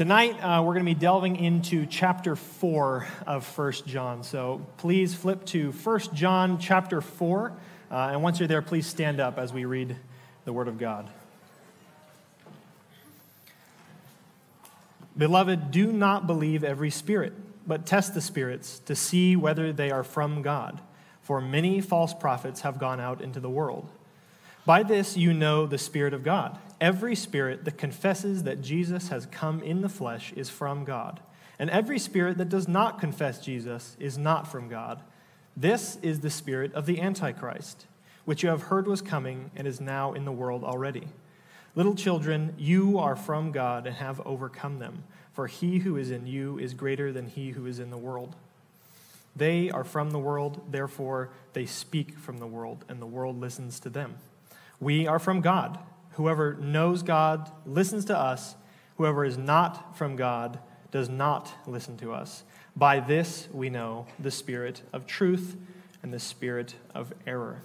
Tonight, uh, we're going to be delving into chapter 4 of First John. So please flip to First John chapter 4. Uh, and once you're there, please stand up as we read the Word of God. Beloved, do not believe every spirit, but test the spirits to see whether they are from God. For many false prophets have gone out into the world. By this you know the Spirit of God. Every spirit that confesses that Jesus has come in the flesh is from God. And every spirit that does not confess Jesus is not from God. This is the spirit of the Antichrist, which you have heard was coming and is now in the world already. Little children, you are from God and have overcome them, for he who is in you is greater than he who is in the world. They are from the world, therefore they speak from the world, and the world listens to them. We are from God. Whoever knows God listens to us. Whoever is not from God does not listen to us. By this we know the spirit of truth and the spirit of error.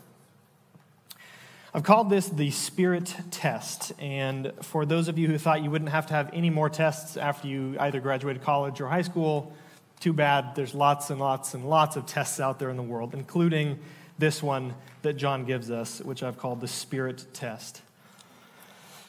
I've called this the spirit test. And for those of you who thought you wouldn't have to have any more tests after you either graduated college or high school, too bad. There's lots and lots and lots of tests out there in the world, including this one that John gives us, which I've called the spirit test.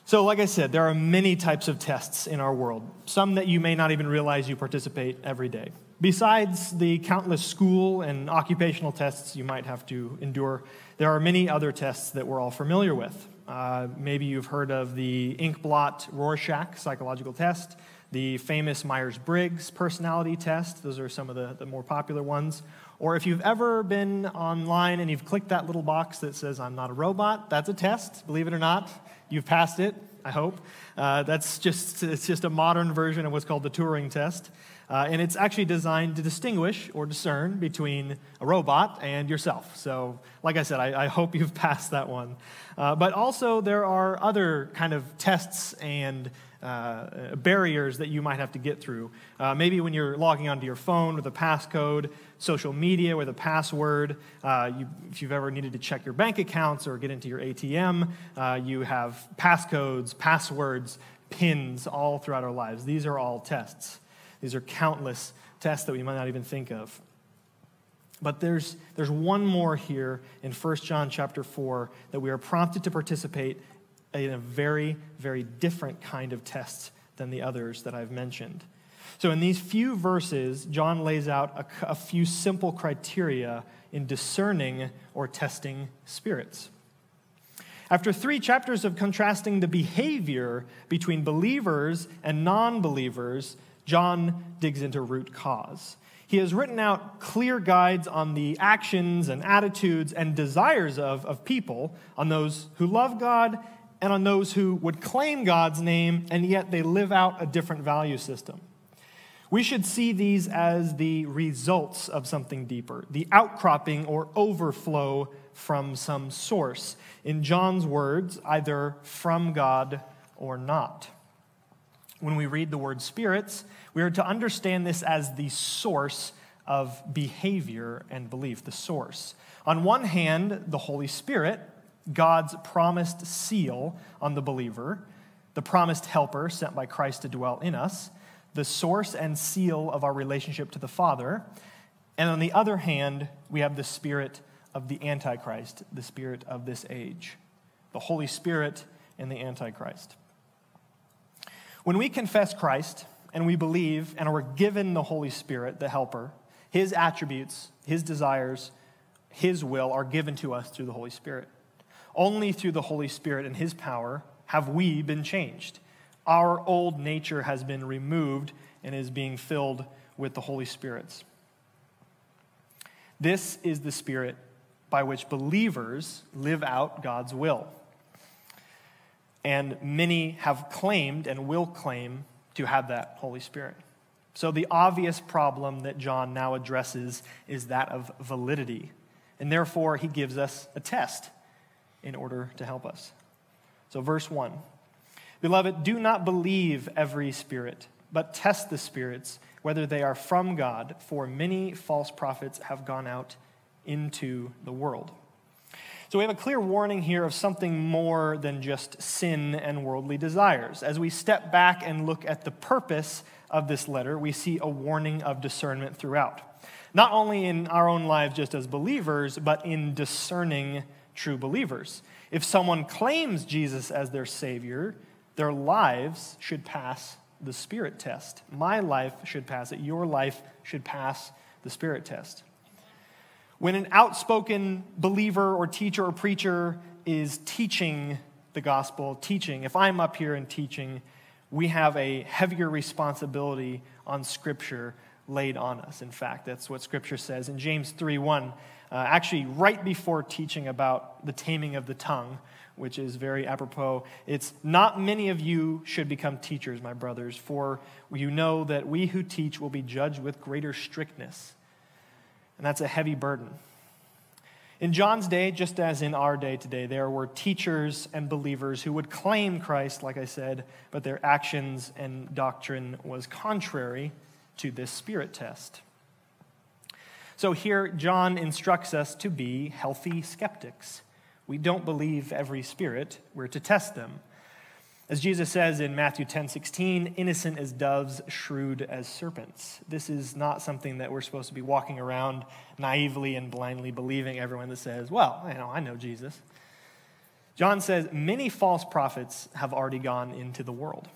So, like I said, there are many types of tests in our world, some that you may not even realize you participate every day. Besides the countless school and occupational tests you might have to endure, there are many other tests that we're all familiar with. Uh, maybe you've heard of the Inkblot Rorschach psychological test, the famous Myers Briggs personality test, those are some of the, the more popular ones. Or if you've ever been online and you've clicked that little box that says, I'm not a robot, that's a test, believe it or not. You've passed it, I hope. Uh, that's just, it's just a modern version of what's called the Turing test. Uh, and it's actually designed to distinguish or discern between a robot and yourself. So, like I said, I, I hope you've passed that one. Uh, but also, there are other kind of tests and uh, barriers that you might have to get through. Uh, maybe when you're logging onto your phone with a passcode, social media with a password. Uh, you, if you've ever needed to check your bank accounts or get into your ATM, uh, you have passcodes, passwords, pins all throughout our lives. These are all tests. These are countless tests that we might not even think of. But there's, there's one more here in 1 John chapter 4 that we are prompted to participate in a very, very different kind of test than the others that I've mentioned. So, in these few verses, John lays out a, a few simple criteria in discerning or testing spirits. After three chapters of contrasting the behavior between believers and non believers, John digs into root cause. He has written out clear guides on the actions and attitudes and desires of, of people, on those who love God and on those who would claim God's name and yet they live out a different value system. We should see these as the results of something deeper, the outcropping or overflow from some source. In John's words, either from God or not. When we read the word spirits, we are to understand this as the source of behavior and belief, the source. On one hand, the Holy Spirit, God's promised seal on the believer, the promised helper sent by Christ to dwell in us the source and seal of our relationship to the Father. And on the other hand, we have the spirit of the Antichrist, the spirit of this age, the Holy Spirit and the Antichrist. When we confess Christ and we believe and are given the Holy Spirit, the Helper, His attributes, His desires, His will are given to us through the Holy Spirit. Only through the Holy Spirit and His power have we been changed our old nature has been removed and is being filled with the Holy Spirit's. This is the Spirit by which believers live out God's will. And many have claimed and will claim to have that Holy Spirit. So, the obvious problem that John now addresses is that of validity. And therefore, he gives us a test in order to help us. So, verse 1 Beloved, do not believe every spirit, but test the spirits, whether they are from God, for many false prophets have gone out into the world. So we have a clear warning here of something more than just sin and worldly desires. As we step back and look at the purpose of this letter, we see a warning of discernment throughout. Not only in our own lives just as believers, but in discerning true believers. If someone claims Jesus as their Savior, their lives should pass the Spirit test. My life should pass it. Your life should pass the Spirit test. When an outspoken believer or teacher or preacher is teaching the gospel, teaching, if I'm up here and teaching, we have a heavier responsibility on Scripture laid on us. In fact, that's what Scripture says in James 3 1. Uh, actually, right before teaching about the taming of the tongue, which is very apropos. It's not many of you should become teachers, my brothers, for you know that we who teach will be judged with greater strictness. And that's a heavy burden. In John's day, just as in our day today, there were teachers and believers who would claim Christ, like I said, but their actions and doctrine was contrary to this spirit test. So here, John instructs us to be healthy skeptics. We don't believe every spirit, we're to test them. As Jesus says in Matthew 10 16, innocent as doves, shrewd as serpents. This is not something that we're supposed to be walking around naively and blindly believing everyone that says, well, you know, I know Jesus. John says, many false prophets have already gone into the world.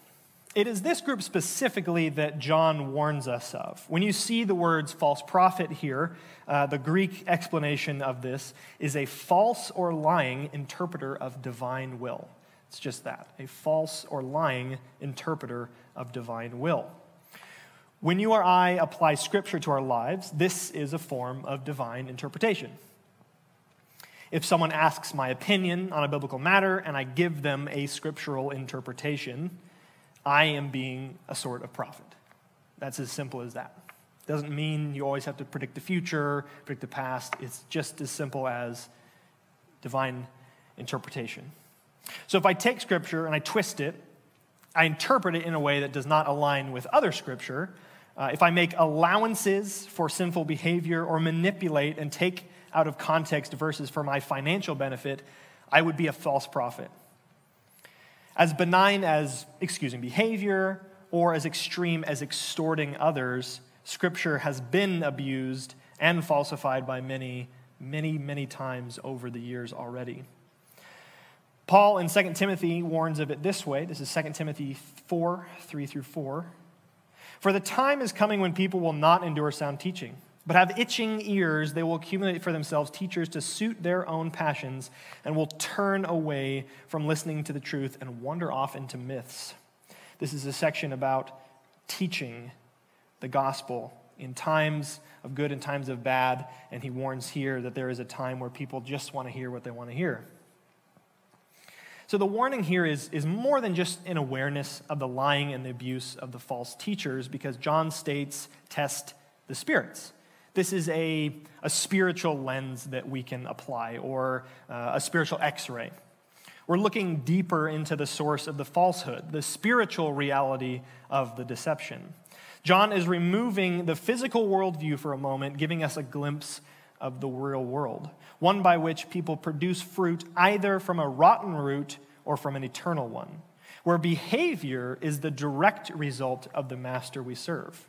It is this group specifically that John warns us of. When you see the words false prophet here, uh, the Greek explanation of this is a false or lying interpreter of divine will. It's just that a false or lying interpreter of divine will. When you or I apply scripture to our lives, this is a form of divine interpretation. If someone asks my opinion on a biblical matter and I give them a scriptural interpretation, I am being a sort of prophet. That's as simple as that. Doesn't mean you always have to predict the future, predict the past. It's just as simple as divine interpretation. So if I take scripture and I twist it, I interpret it in a way that does not align with other scripture. Uh, if I make allowances for sinful behavior or manipulate and take out of context verses for my financial benefit, I would be a false prophet. As benign as excusing behavior or as extreme as extorting others, Scripture has been abused and falsified by many, many, many times over the years already. Paul in 2 Timothy warns of it this way. This is 2 Timothy 4 3 through 4. For the time is coming when people will not endure sound teaching but have itching ears, they will accumulate for themselves teachers to suit their own passions and will turn away from listening to the truth and wander off into myths. This is a section about teaching the gospel in times of good and times of bad, and he warns here that there is a time where people just want to hear what they want to hear. So the warning here is, is more than just an awareness of the lying and the abuse of the false teachers, because John states, test the spirits. This is a, a spiritual lens that we can apply, or uh, a spiritual x ray. We're looking deeper into the source of the falsehood, the spiritual reality of the deception. John is removing the physical worldview for a moment, giving us a glimpse of the real world, one by which people produce fruit either from a rotten root or from an eternal one, where behavior is the direct result of the master we serve.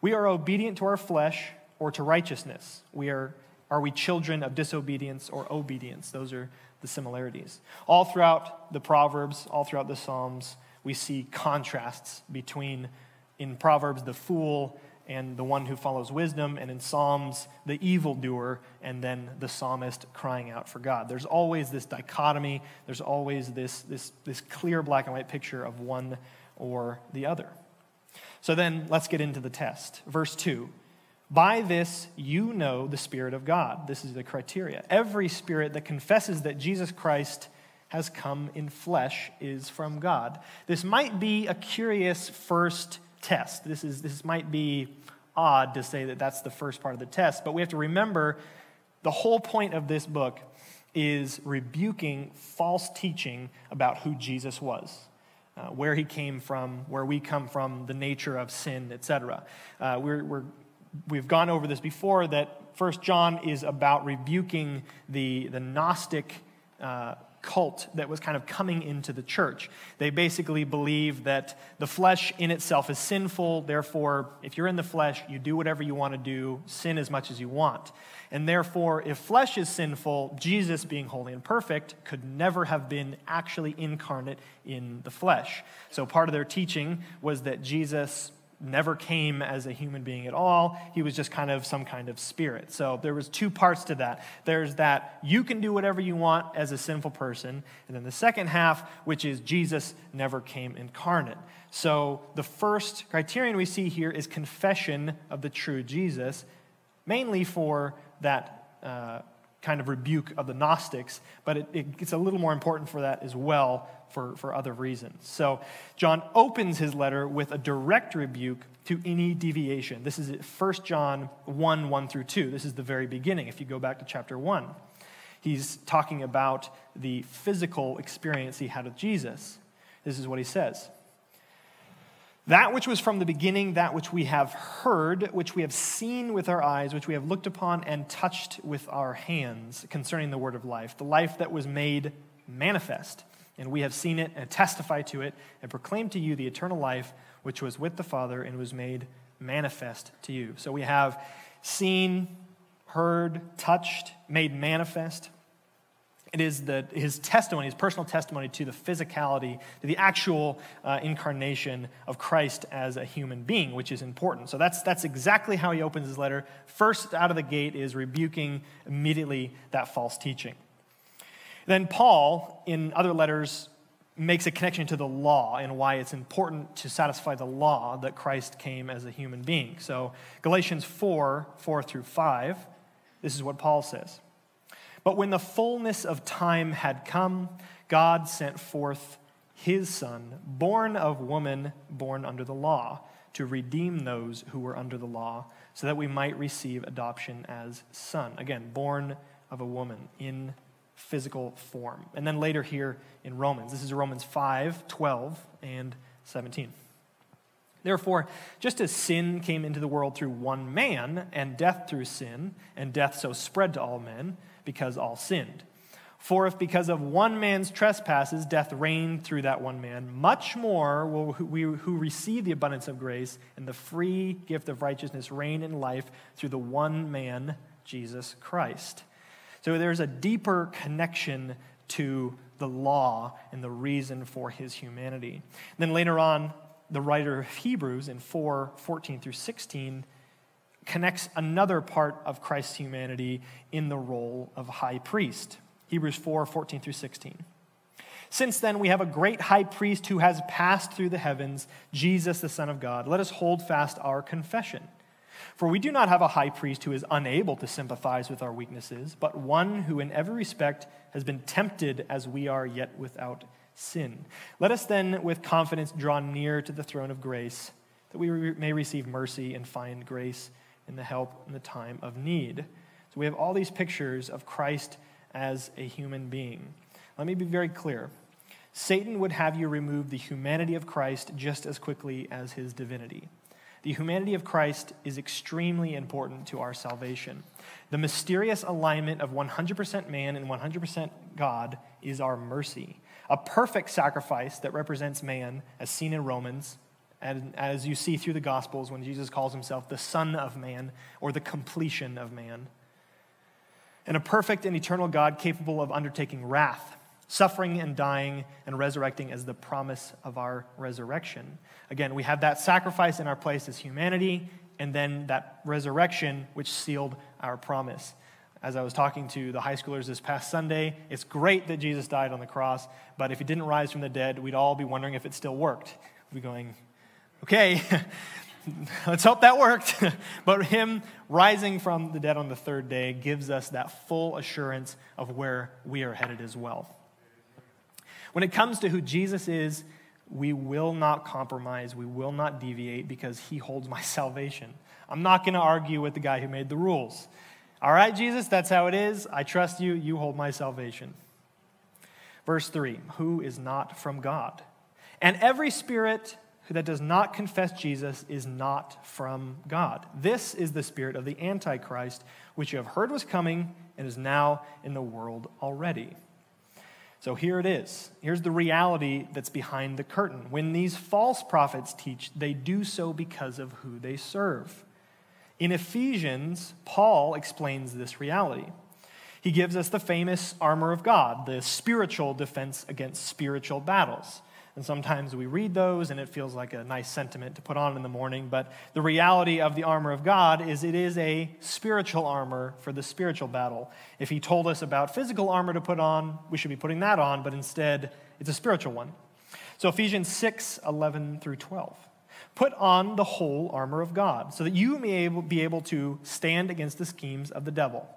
We are obedient to our flesh or to righteousness? We are, are we children of disobedience or obedience? Those are the similarities. All throughout the Proverbs, all throughout the Psalms, we see contrasts between, in Proverbs, the fool and the one who follows wisdom, and in Psalms, the evildoer, and then the psalmist crying out for God. There's always this dichotomy, there's always this, this, this clear black and white picture of one or the other. So then let's get into the test. Verse 2 by this, you know the Spirit of God. This is the criteria. Every spirit that confesses that Jesus Christ has come in flesh is from God. This might be a curious first test. This, is, this might be odd to say that that's the first part of the test, but we have to remember the whole point of this book is rebuking false teaching about who Jesus was. Uh, where he came from, where we come from, the nature of sin, etc. Uh, we're, we're we've gone over this before that First John is about rebuking the, the Gnostic uh, cult that was kind of coming into the church. They basically believe that the flesh in itself is sinful, therefore, if you're in the flesh, you do whatever you want to do, sin as much as you want. And therefore, if flesh is sinful, Jesus, being holy and perfect, could never have been actually incarnate in the flesh. So part of their teaching was that Jesus never came as a human being at all. He was just kind of some kind of spirit. So there was two parts to that. There's that you can do whatever you want as a sinful person. And then the second half which is jesus never came incarnate. So the first criterion we see here is confession of the true jesus mainly for that uh, kind of rebuke of the Gnostics, but it, it, it's a little more important for that as well for, for other reasons. So John opens his letter with a direct rebuke to any deviation. This is 1 John 1 1 through 2. This is the very beginning, if you go back to chapter 1. He's talking about the physical experience he had with Jesus. This is what he says. That which was from the beginning, that which we have heard, which we have seen with our eyes, which we have looked upon and touched with our hands concerning the word of life, the life that was made manifest. And we have seen it and testify to it and proclaim to you the eternal life which was with the Father and was made manifest to you. So we have seen, heard, touched, made manifest. It is the, his testimony, his personal testimony to the physicality, to the actual uh, incarnation of Christ as a human being, which is important. So that's, that's exactly how he opens his letter. First out of the gate is rebuking immediately that false teaching. Then Paul, in other letters, makes a connection to the law and why it's important to satisfy the law that Christ came as a human being. So Galatians 4 4 through 5, this is what Paul says. But when the fullness of time had come, God sent forth his Son, born of woman, born under the law, to redeem those who were under the law, so that we might receive adoption as son. Again, born of a woman in physical form. And then later here in Romans, this is Romans 5 12 and 17. Therefore, just as sin came into the world through one man, and death through sin, and death so spread to all men, because all sinned. For if because of one man's trespasses death reigned through that one man, much more will we who receive the abundance of grace and the free gift of righteousness reign in life through the one man, Jesus Christ. So there's a deeper connection to the law and the reason for his humanity. And then later on, the writer of Hebrews in 4 14 through 16 connects another part of Christ's humanity in the role of high priest. Hebrews 4 14 through 16. Since then, we have a great high priest who has passed through the heavens, Jesus, the Son of God. Let us hold fast our confession. For we do not have a high priest who is unable to sympathize with our weaknesses, but one who in every respect has been tempted as we are, yet without sin. Let us then with confidence draw near to the throne of grace, that we may receive mercy and find grace in the help in the time of need. So we have all these pictures of Christ as a human being. Let me be very clear. Satan would have you remove the humanity of Christ just as quickly as his divinity. The humanity of Christ is extremely important to our salvation. The mysterious alignment of 100% man and 100% God is our mercy. A perfect sacrifice that represents man, as seen in Romans, and as you see through the Gospels when Jesus calls himself the Son of Man or the completion of man. And a perfect and eternal God capable of undertaking wrath, suffering and dying and resurrecting as the promise of our resurrection. Again, we have that sacrifice in our place as humanity, and then that resurrection which sealed our promise. As I was talking to the high schoolers this past Sunday, it's great that Jesus died on the cross, but if he didn't rise from the dead, we'd all be wondering if it still worked. We'd be going, Okay, let's hope that worked. but him rising from the dead on the third day gives us that full assurance of where we are headed as well. When it comes to who Jesus is, we will not compromise, we will not deviate because he holds my salvation. I'm not going to argue with the guy who made the rules. All right, Jesus, that's how it is. I trust you. You hold my salvation. Verse 3 Who is not from God? And every spirit that does not confess Jesus is not from God. This is the spirit of the Antichrist, which you have heard was coming and is now in the world already. So here it is. Here's the reality that's behind the curtain. When these false prophets teach, they do so because of who they serve. In Ephesians, Paul explains this reality. He gives us the famous armor of God, the spiritual defense against spiritual battles. And sometimes we read those and it feels like a nice sentiment to put on in the morning. But the reality of the armor of God is it is a spiritual armor for the spiritual battle. If he told us about physical armor to put on, we should be putting that on, but instead it's a spiritual one. So Ephesians 6 11 through 12. Put on the whole armor of God so that you may be able to stand against the schemes of the devil.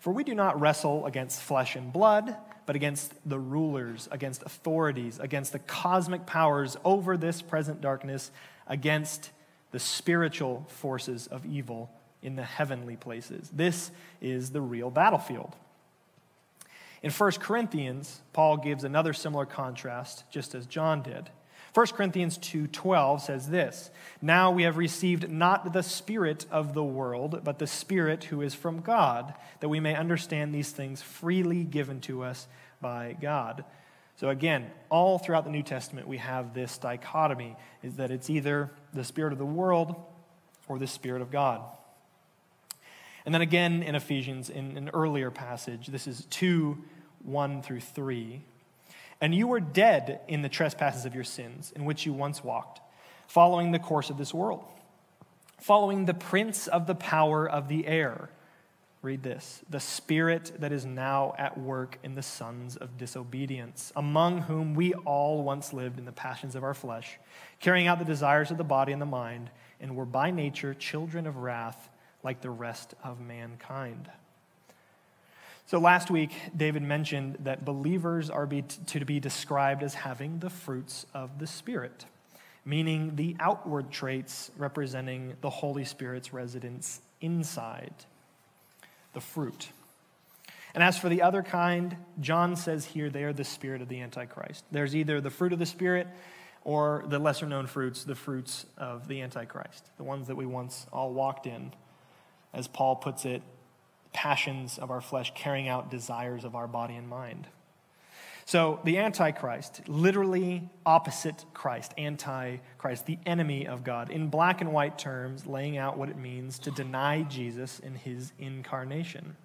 For we do not wrestle against flesh and blood but against the rulers, against authorities, against the cosmic powers over this present darkness, against the spiritual forces of evil in the heavenly places. This is the real battlefield. In 1 Corinthians, Paul gives another similar contrast, just as John did. 1 Corinthians 2:12 says this, "Now we have received not the spirit of the world, but the spirit who is from God, that we may understand these things freely given to us by God." So again, all throughout the New Testament we have this dichotomy is that it's either the spirit of the world or the spirit of God. And then again in Ephesians in an earlier passage, this is 2 1 through 3. And you were dead in the trespasses of your sins, in which you once walked, following the course of this world, following the prince of the power of the air. Read this the spirit that is now at work in the sons of disobedience, among whom we all once lived in the passions of our flesh, carrying out the desires of the body and the mind, and were by nature children of wrath like the rest of mankind. So last week, David mentioned that believers are be to be described as having the fruits of the Spirit, meaning the outward traits representing the Holy Spirit's residence inside, the fruit. And as for the other kind, John says here they are the spirit of the Antichrist. There's either the fruit of the Spirit or the lesser known fruits, the fruits of the Antichrist, the ones that we once all walked in. As Paul puts it, passions of our flesh, carrying out desires of our body and mind. So, the Antichrist, literally opposite Christ, Antichrist, the enemy of God, in black and white terms, laying out what it means to deny Jesus in his incarnation.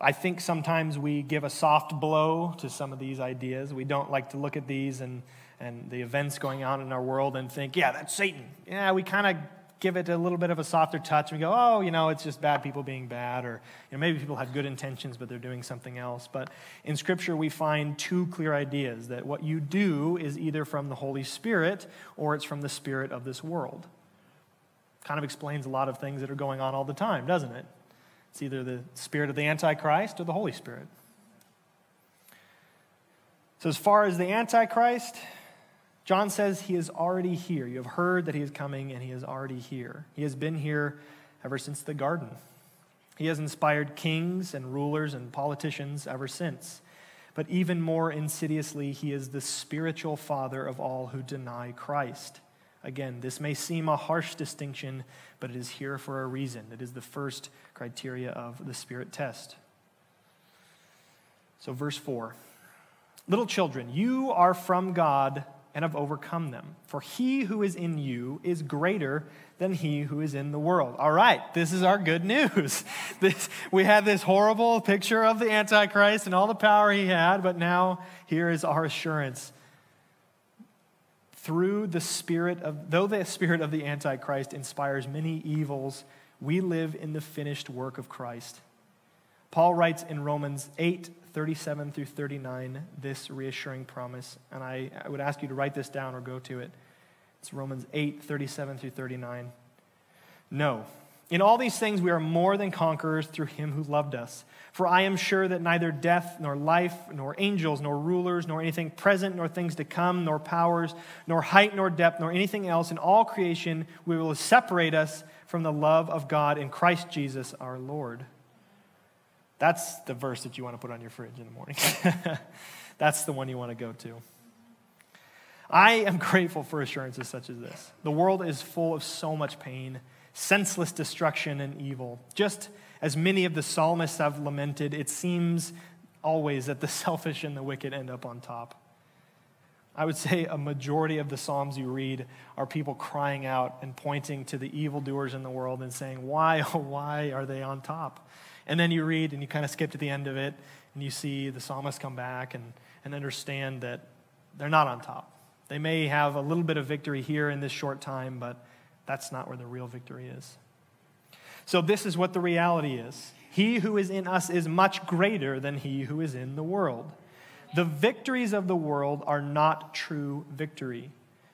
I think sometimes we give a soft blow to some of these ideas. We don't like to look at these and, and the events going on in our world and think, yeah, that's Satan. Yeah, we kind of give it a little bit of a softer touch and we go, oh, you know, it's just bad people being bad, or you know, maybe people have good intentions, but they're doing something else. But in Scripture, we find two clear ideas that what you do is either from the Holy Spirit or it's from the Spirit of this world. Kind of explains a lot of things that are going on all the time, doesn't it? It's either the spirit of the Antichrist or the Holy Spirit. So, as far as the Antichrist, John says he is already here. You have heard that he is coming, and he is already here. He has been here ever since the garden. He has inspired kings and rulers and politicians ever since. But even more insidiously, he is the spiritual father of all who deny Christ. Again, this may seem a harsh distinction, but it is here for a reason. It is the first criteria of the Spirit test. So, verse 4 Little children, you are from God and have overcome them. For he who is in you is greater than he who is in the world. All right, this is our good news. This, we had this horrible picture of the Antichrist and all the power he had, but now here is our assurance. Through the spirit of, though the spirit of the Antichrist inspires many evils, we live in the finished work of Christ. Paul writes in Romans 8 37 through 39 this reassuring promise. And I, I would ask you to write this down or go to it. It's Romans 8 37 through 39. No. In all these things, we are more than conquerors through him who loved us. For I am sure that neither death, nor life, nor angels, nor rulers, nor anything present, nor things to come, nor powers, nor height, nor depth, nor anything else in all creation will separate us from the love of God in Christ Jesus our Lord. That's the verse that you want to put on your fridge in the morning. That's the one you want to go to. I am grateful for assurances such as this. The world is full of so much pain, senseless destruction, and evil. Just as many of the psalmists have lamented, it seems always that the selfish and the wicked end up on top. I would say a majority of the Psalms you read are people crying out and pointing to the evildoers in the world and saying, Why, oh, why are they on top? And then you read and you kind of skip to the end of it and you see the psalmist come back and, and understand that they're not on top. They may have a little bit of victory here in this short time, but that's not where the real victory is. So, this is what the reality is He who is in us is much greater than he who is in the world. The victories of the world are not true victory.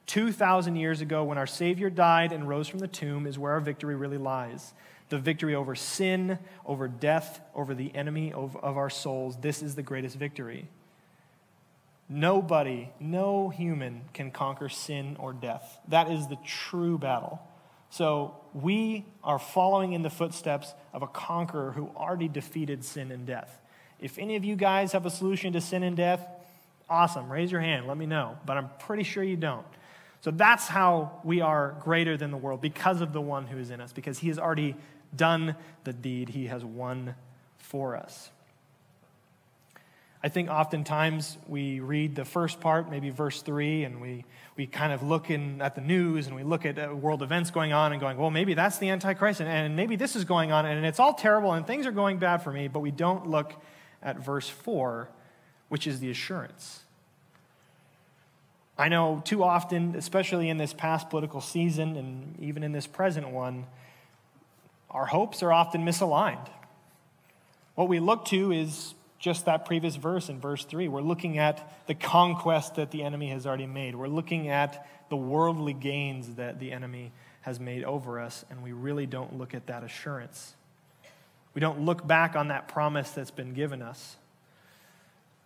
2,000 years ago, when our Savior died and rose from the tomb, is where our victory really lies. The victory over sin, over death, over the enemy of, of our souls. This is the greatest victory. Nobody, no human can conquer sin or death. That is the true battle. So we are following in the footsteps of a conqueror who already defeated sin and death. If any of you guys have a solution to sin and death, awesome. Raise your hand. Let me know. But I'm pretty sure you don't. So that's how we are greater than the world because of the one who is in us, because he has already done the deed, he has won for us. I think oftentimes we read the first part, maybe verse 3, and we, we kind of look in, at the news and we look at uh, world events going on and going, well, maybe that's the Antichrist, and, and maybe this is going on, and it's all terrible, and things are going bad for me, but we don't look at verse 4, which is the assurance. I know too often, especially in this past political season and even in this present one, our hopes are often misaligned. What we look to is just that previous verse in verse 3. We're looking at the conquest that the enemy has already made. We're looking at the worldly gains that the enemy has made over us, and we really don't look at that assurance. We don't look back on that promise that's been given us.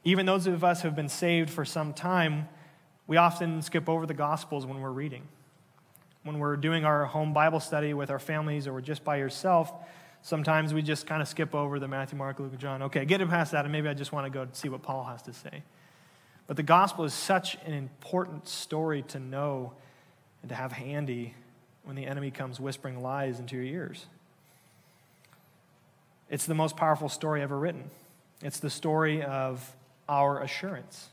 Even those of us who have been saved for some time, we often skip over the Gospels when we're reading. When we're doing our home Bible study with our families or we're just by yourself, Sometimes we just kind of skip over the Matthew, Mark, Luke, John. Okay, get it past that, and maybe I just want to go see what Paul has to say. But the gospel is such an important story to know and to have handy when the enemy comes whispering lies into your ears. It's the most powerful story ever written. It's the story of our assurance,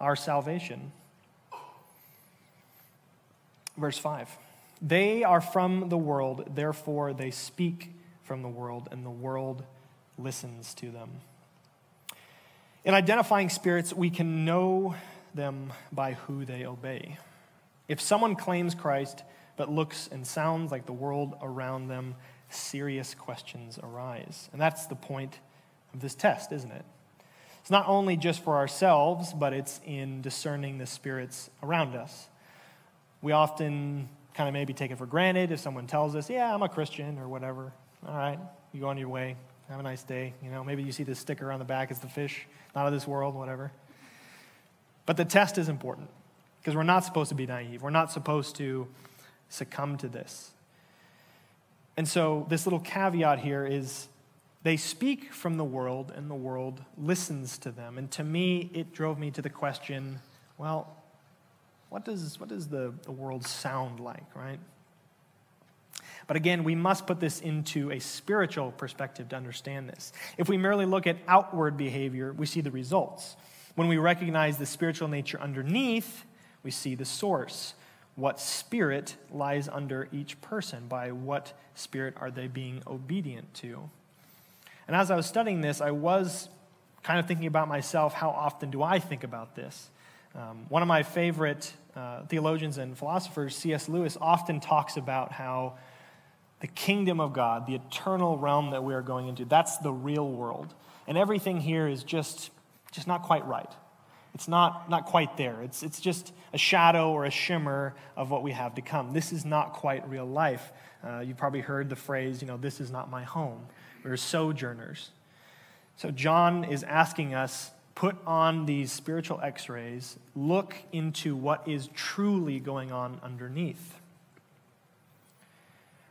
our salvation. Verse 5 They are from the world, therefore they speak from the world, and the world listens to them. In identifying spirits, we can know them by who they obey. If someone claims Christ but looks and sounds like the world around them, serious questions arise. And that's the point of this test, isn't it? It's not only just for ourselves, but it's in discerning the spirits around us. We often kind of maybe take it for granted if someone tells us, Yeah, I'm a Christian or whatever. All right, you go on your way. Have a nice day. You know, maybe you see this sticker on the back. It's the fish, not of this world, whatever. But the test is important because we're not supposed to be naive. We're not supposed to succumb to this. And so, this little caveat here is they speak from the world, and the world listens to them. And to me, it drove me to the question well, what does, what does the, the world sound like, right? But again, we must put this into a spiritual perspective to understand this. If we merely look at outward behavior, we see the results. When we recognize the spiritual nature underneath, we see the source. What spirit lies under each person? By what spirit are they being obedient to? And as I was studying this, I was kind of thinking about myself how often do I think about this? Um, one of my favorite uh, theologians and philosophers, C.S. Lewis, often talks about how the kingdom of God, the eternal realm that we are going into. That's the real world. And everything here is just, just not quite right. It's not, not quite there. It's, it's just a shadow or a shimmer of what we have to come. This is not quite real life. Uh, you've probably heard the phrase, you know, this is not my home. We're sojourners. So John is asking us put on these spiritual x rays, look into what is truly going on underneath.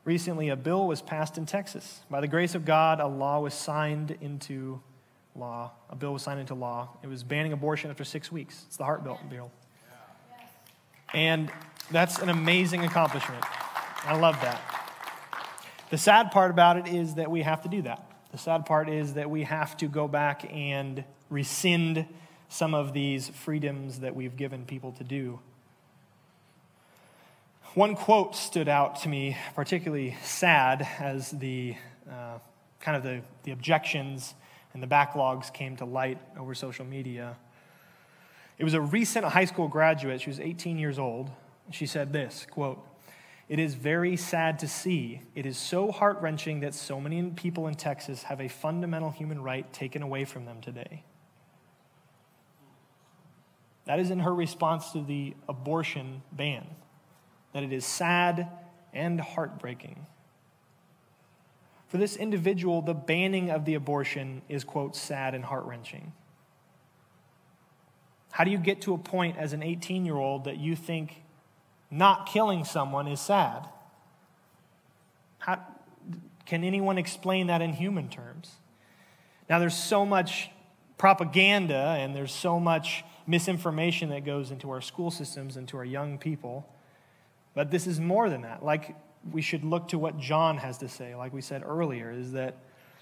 Recently, a bill was passed in Texas. By the grace of God, a law was signed into law. A bill was signed into law. It was banning abortion after six weeks. It's the Heart Bill. And that's an amazing accomplishment. I love that. The sad part about it is that we have to do that. The sad part is that we have to go back and rescind some of these freedoms that we've given people to do. One quote stood out to me, particularly sad, as the uh, kind of the, the objections and the backlogs came to light over social media. It was a recent high school graduate. She was 18 years old. She said this quote, It is very sad to see. It is so heart wrenching that so many people in Texas have a fundamental human right taken away from them today. That is in her response to the abortion ban that it is sad and heartbreaking. For this individual, the banning of the abortion is, quote, sad and heart wrenching. How do you get to a point as an 18 year old that you think not killing someone is sad? How, can anyone explain that in human terms? Now, there's so much propaganda and there's so much misinformation that goes into our school systems and to our young people but this is more than that. Like, we should look to what John has to say, like we said earlier, is that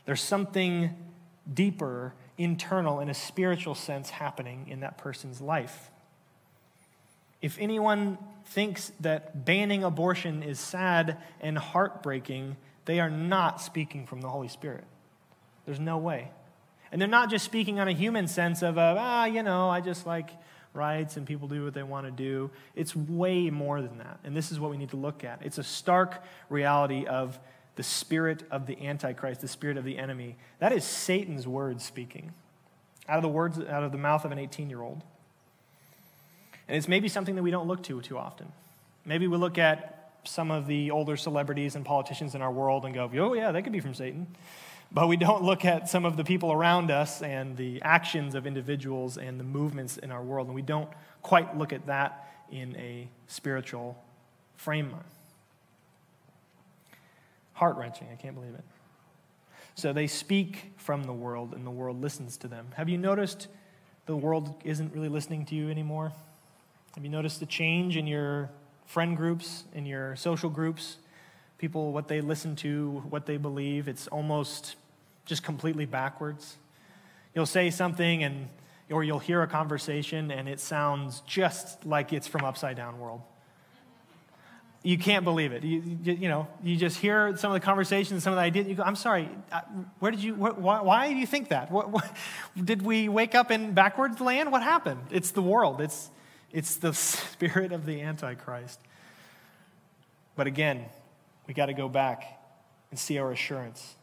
there's something deeper, internal, in a spiritual sense happening in that person's life. If anyone thinks that banning abortion is sad and heartbreaking, they are not speaking from the Holy Spirit. There's no way. And they're not just speaking on a human sense of, uh, ah, you know, I just like rights and people do what they want to do. It's way more than that. And this is what we need to look at. It's a stark reality of the spirit of the Antichrist, the spirit of the enemy. That is Satan's words speaking out of the words out of the mouth of an 18 year old. And it's maybe something that we don't look to too often. Maybe we look at some of the older celebrities and politicians in our world and go, oh, yeah, they could be from Satan. But we don't look at some of the people around us and the actions of individuals and the movements in our world, and we don't quite look at that in a spiritual frame. Heart wrenching, I can't believe it. So they speak from the world, and the world listens to them. Have you noticed the world isn't really listening to you anymore? Have you noticed the change in your friend groups, in your social groups? people what they listen to, what they believe. It's almost just completely backwards. You'll say something and or you'll hear a conversation and it sounds just like it's from upside down world. You can't believe it. You, you, you know, you just hear some of the conversations, some of the ideas. You go, I'm sorry, where did you, why, why, do you think that? What, what, did we wake up in backwards land? What happened? It's the world. It's, it's the spirit of the Antichrist. But again, we got to go back and see our assurance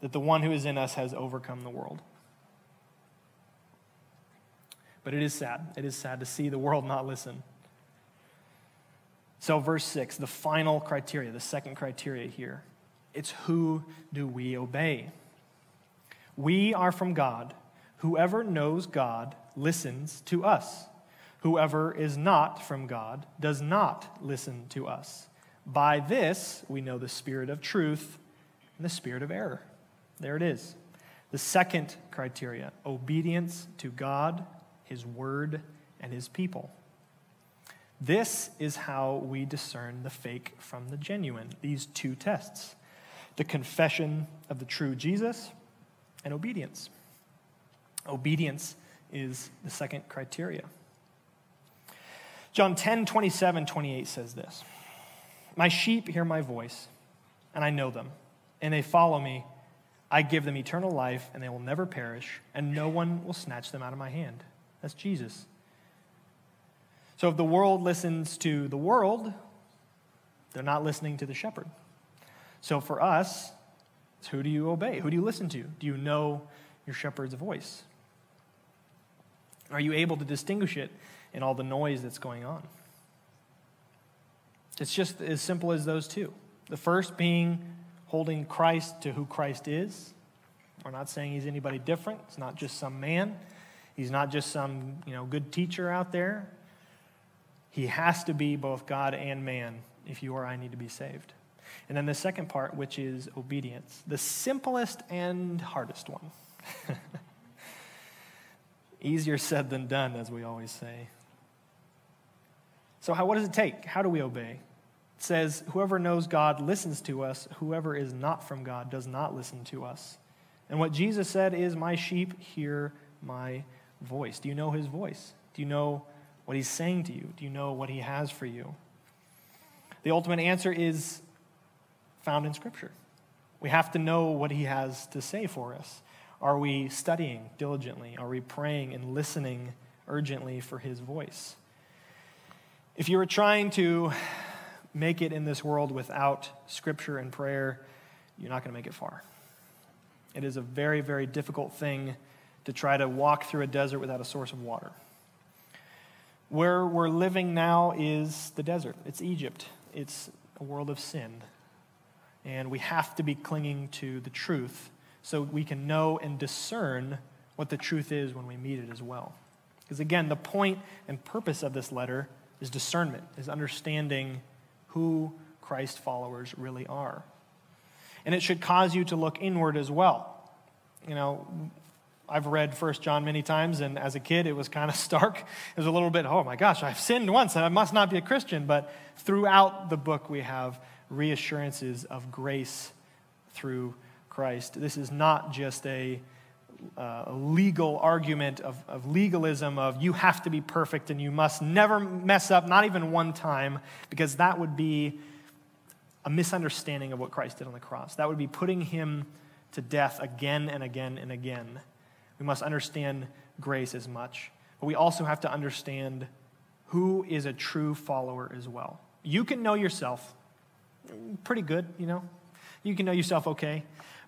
that the one who is in us has overcome the world. But it is sad. It is sad to see the world not listen. So, verse 6, the final criteria, the second criteria here, it's who do we obey? We are from God. Whoever knows God listens to us. Whoever is not from God does not listen to us. By this, we know the spirit of truth and the spirit of error. There it is. The second criteria obedience to God, His word, and His people. This is how we discern the fake from the genuine, these two tests the confession of the true Jesus and obedience. Obedience is the second criteria. John 10 27, 28 says this. My sheep hear my voice, and I know them, and they follow me. I give them eternal life, and they will never perish, and no one will snatch them out of my hand. That's Jesus. So if the world listens to the world, they're not listening to the shepherd. So for us, who do you obey? Who do you listen to? Do you know your shepherd's voice? Are you able to distinguish it in all the noise that's going on? It's just as simple as those two. The first being holding Christ to who Christ is. We're not saying he's anybody different. It's not just some man. He's not just some, you know, good teacher out there. He has to be both God and man if you or I need to be saved. And then the second part, which is obedience, the simplest and hardest one. Easier said than done, as we always say. So, how, what does it take? How do we obey? It says, Whoever knows God listens to us, whoever is not from God does not listen to us. And what Jesus said is, My sheep hear my voice. Do you know his voice? Do you know what he's saying to you? Do you know what he has for you? The ultimate answer is found in Scripture. We have to know what he has to say for us. Are we studying diligently? Are we praying and listening urgently for his voice? If you were trying to make it in this world without Scripture and prayer, you're not going to make it far. It is a very, very difficult thing to try to walk through a desert without a source of water. Where we're living now is the desert, it's Egypt, it's a world of sin. And we have to be clinging to the truth so we can know and discern what the truth is when we meet it as well. Because again, the point and purpose of this letter is discernment, is understanding who Christ followers really are. And it should cause you to look inward as well. You know, I've read First John many times, and as a kid, it was kind of stark. It was a little bit, oh my gosh, I've sinned once, and I must not be a Christian. But throughout the book, we have reassurances of grace through Christ. This is not just a, uh, a legal argument of, of legalism of you have to be perfect and you must never mess up, not even one time, because that would be a misunderstanding of what Christ did on the cross. That would be putting him to death again and again and again. We must understand grace as much, but we also have to understand who is a true follower as well. You can know yourself pretty good, you know. You can know yourself okay,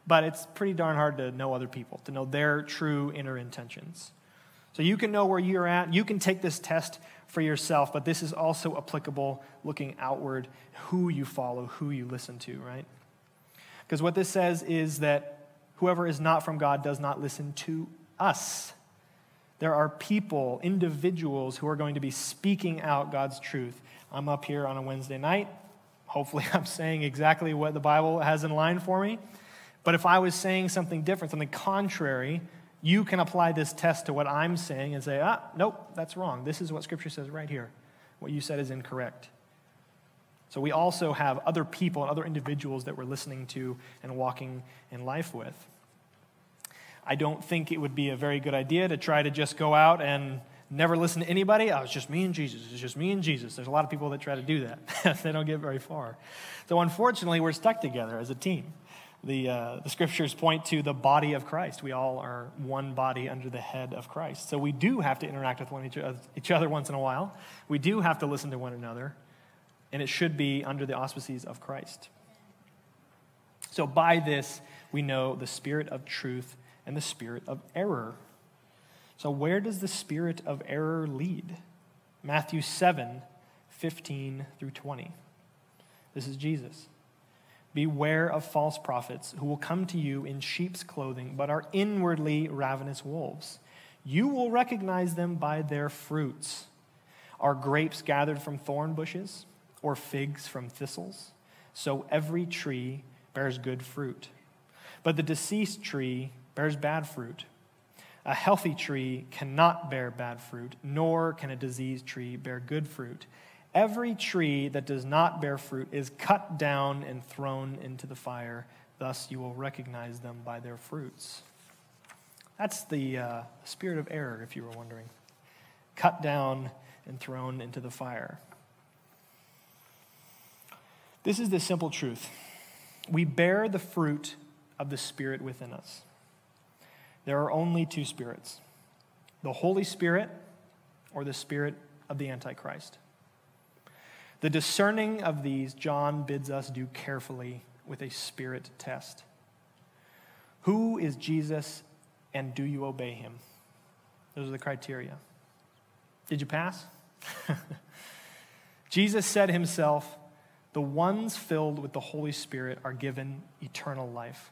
but it's pretty darn hard to know other people, to know their true inner intentions. So you can know where you're at. You can take this test for yourself, but this is also applicable looking outward, who you follow, who you listen to, right? Because what this says is that whoever is not from God does not listen to us. There are people, individuals, who are going to be speaking out God's truth. I'm up here on a Wednesday night. Hopefully, I'm saying exactly what the Bible has in line for me. But if I was saying something different, something contrary, you can apply this test to what I'm saying and say, ah, nope, that's wrong. This is what Scripture says right here. What you said is incorrect. So we also have other people and other individuals that we're listening to and walking in life with. I don't think it would be a very good idea to try to just go out and never listen to anybody. Oh, it's just me and Jesus. It's just me and Jesus. There's a lot of people that try to do that. they don't get very far. So, unfortunately, we're stuck together as a team. The, uh, the scriptures point to the body of Christ. We all are one body under the head of Christ. So, we do have to interact with one each, each other once in a while. We do have to listen to one another. And it should be under the auspices of Christ. So, by this, we know the spirit of truth and the spirit of error. So, where does the spirit of error lead? Matthew 7 15 through 20. This is Jesus. Beware of false prophets who will come to you in sheep's clothing, but are inwardly ravenous wolves. You will recognize them by their fruits. Are grapes gathered from thorn bushes, or figs from thistles? So every tree bears good fruit. But the deceased tree bears bad fruit. A healthy tree cannot bear bad fruit, nor can a diseased tree bear good fruit. Every tree that does not bear fruit is cut down and thrown into the fire. Thus, you will recognize them by their fruits. That's the uh, spirit of error, if you were wondering. Cut down and thrown into the fire. This is the simple truth. We bear the fruit of the Spirit within us there are only two spirits the Holy Spirit or the spirit of the Antichrist. The discerning of these, John bids us do carefully with a spirit test. Who is Jesus and do you obey him? Those are the criteria. Did you pass? Jesus said himself, The ones filled with the Holy Spirit are given eternal life,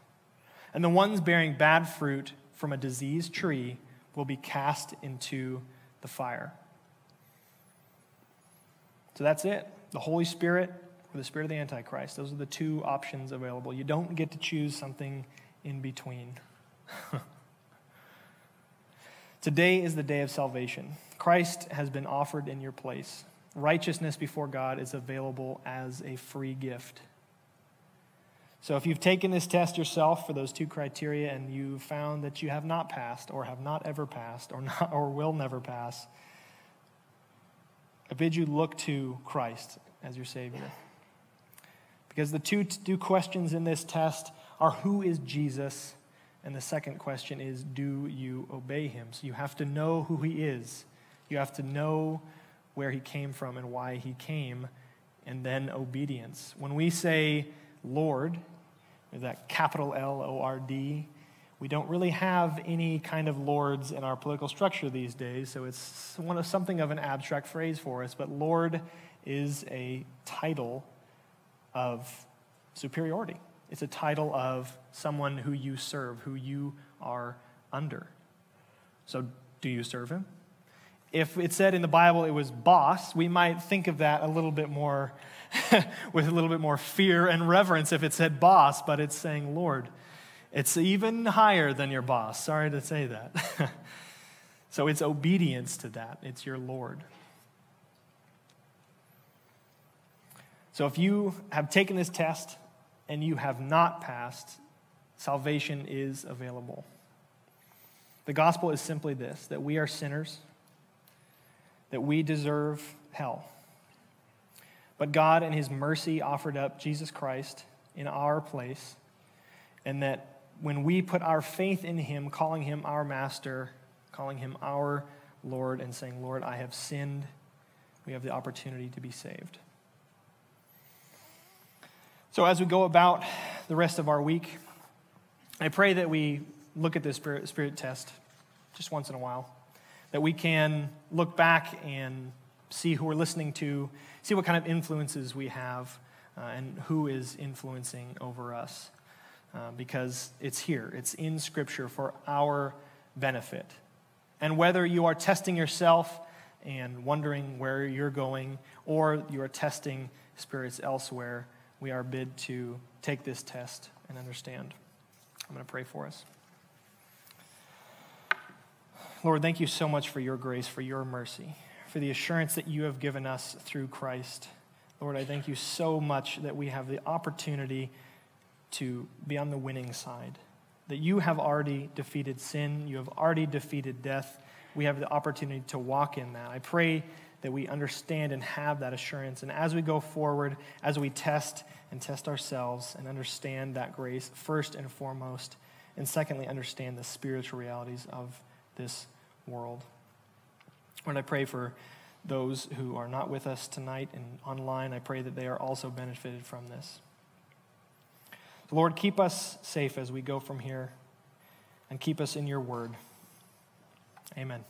and the ones bearing bad fruit from a diseased tree will be cast into the fire. So that's it. The Holy Spirit or the Spirit of the Antichrist. Those are the two options available. You don't get to choose something in between. Today is the day of salvation. Christ has been offered in your place. righteousness before God is available as a free gift. So if you've taken this test yourself for those two criteria and you found that you have not passed or have not ever passed or not or will never pass, I bid you look to Christ as your savior. Because the two, two questions in this test are who is Jesus and the second question is do you obey him? So you have to know who he is. You have to know where he came from and why he came and then obedience. When we say Lord, that capital L O R D. We don't really have any kind of lords in our political structure these days, so it's one of something of an abstract phrase for us. But Lord is a title of superiority. It's a title of someone who you serve, who you are under. So, do you serve him? If it said in the Bible it was boss, we might think of that a little bit more with a little bit more fear and reverence if it said boss, but it's saying Lord. It's even higher than your boss. Sorry to say that. so it's obedience to that, it's your Lord. So if you have taken this test and you have not passed, salvation is available. The gospel is simply this that we are sinners, that we deserve hell. But God, in His mercy, offered up Jesus Christ in our place, and that when we put our faith in Him, calling Him our Master, calling Him our Lord, and saying, Lord, I have sinned, we have the opportunity to be saved. So, as we go about the rest of our week, I pray that we look at this spirit, spirit test just once in a while, that we can look back and see who we're listening to see what kind of influences we have uh, and who is influencing over us. Uh, because it's here, it's in Scripture for our benefit. And whether you are testing yourself and wondering where you're going, or you are testing spirits elsewhere, we are bid to take this test and understand. I'm going to pray for us. Lord, thank you so much for your grace, for your mercy for the assurance that you have given us through Christ. Lord, I thank you so much that we have the opportunity to be on the winning side, that you have already defeated sin, you have already defeated death. We have the opportunity to walk in that. I pray that we understand and have that assurance. And as we go forward, as we test and test ourselves and understand that grace, first and foremost, and secondly, understand the spiritual realities of this world. Lord, I pray for those who are not with us tonight and online. I pray that they are also benefited from this. Lord, keep us safe as we go from here and keep us in your word. Amen.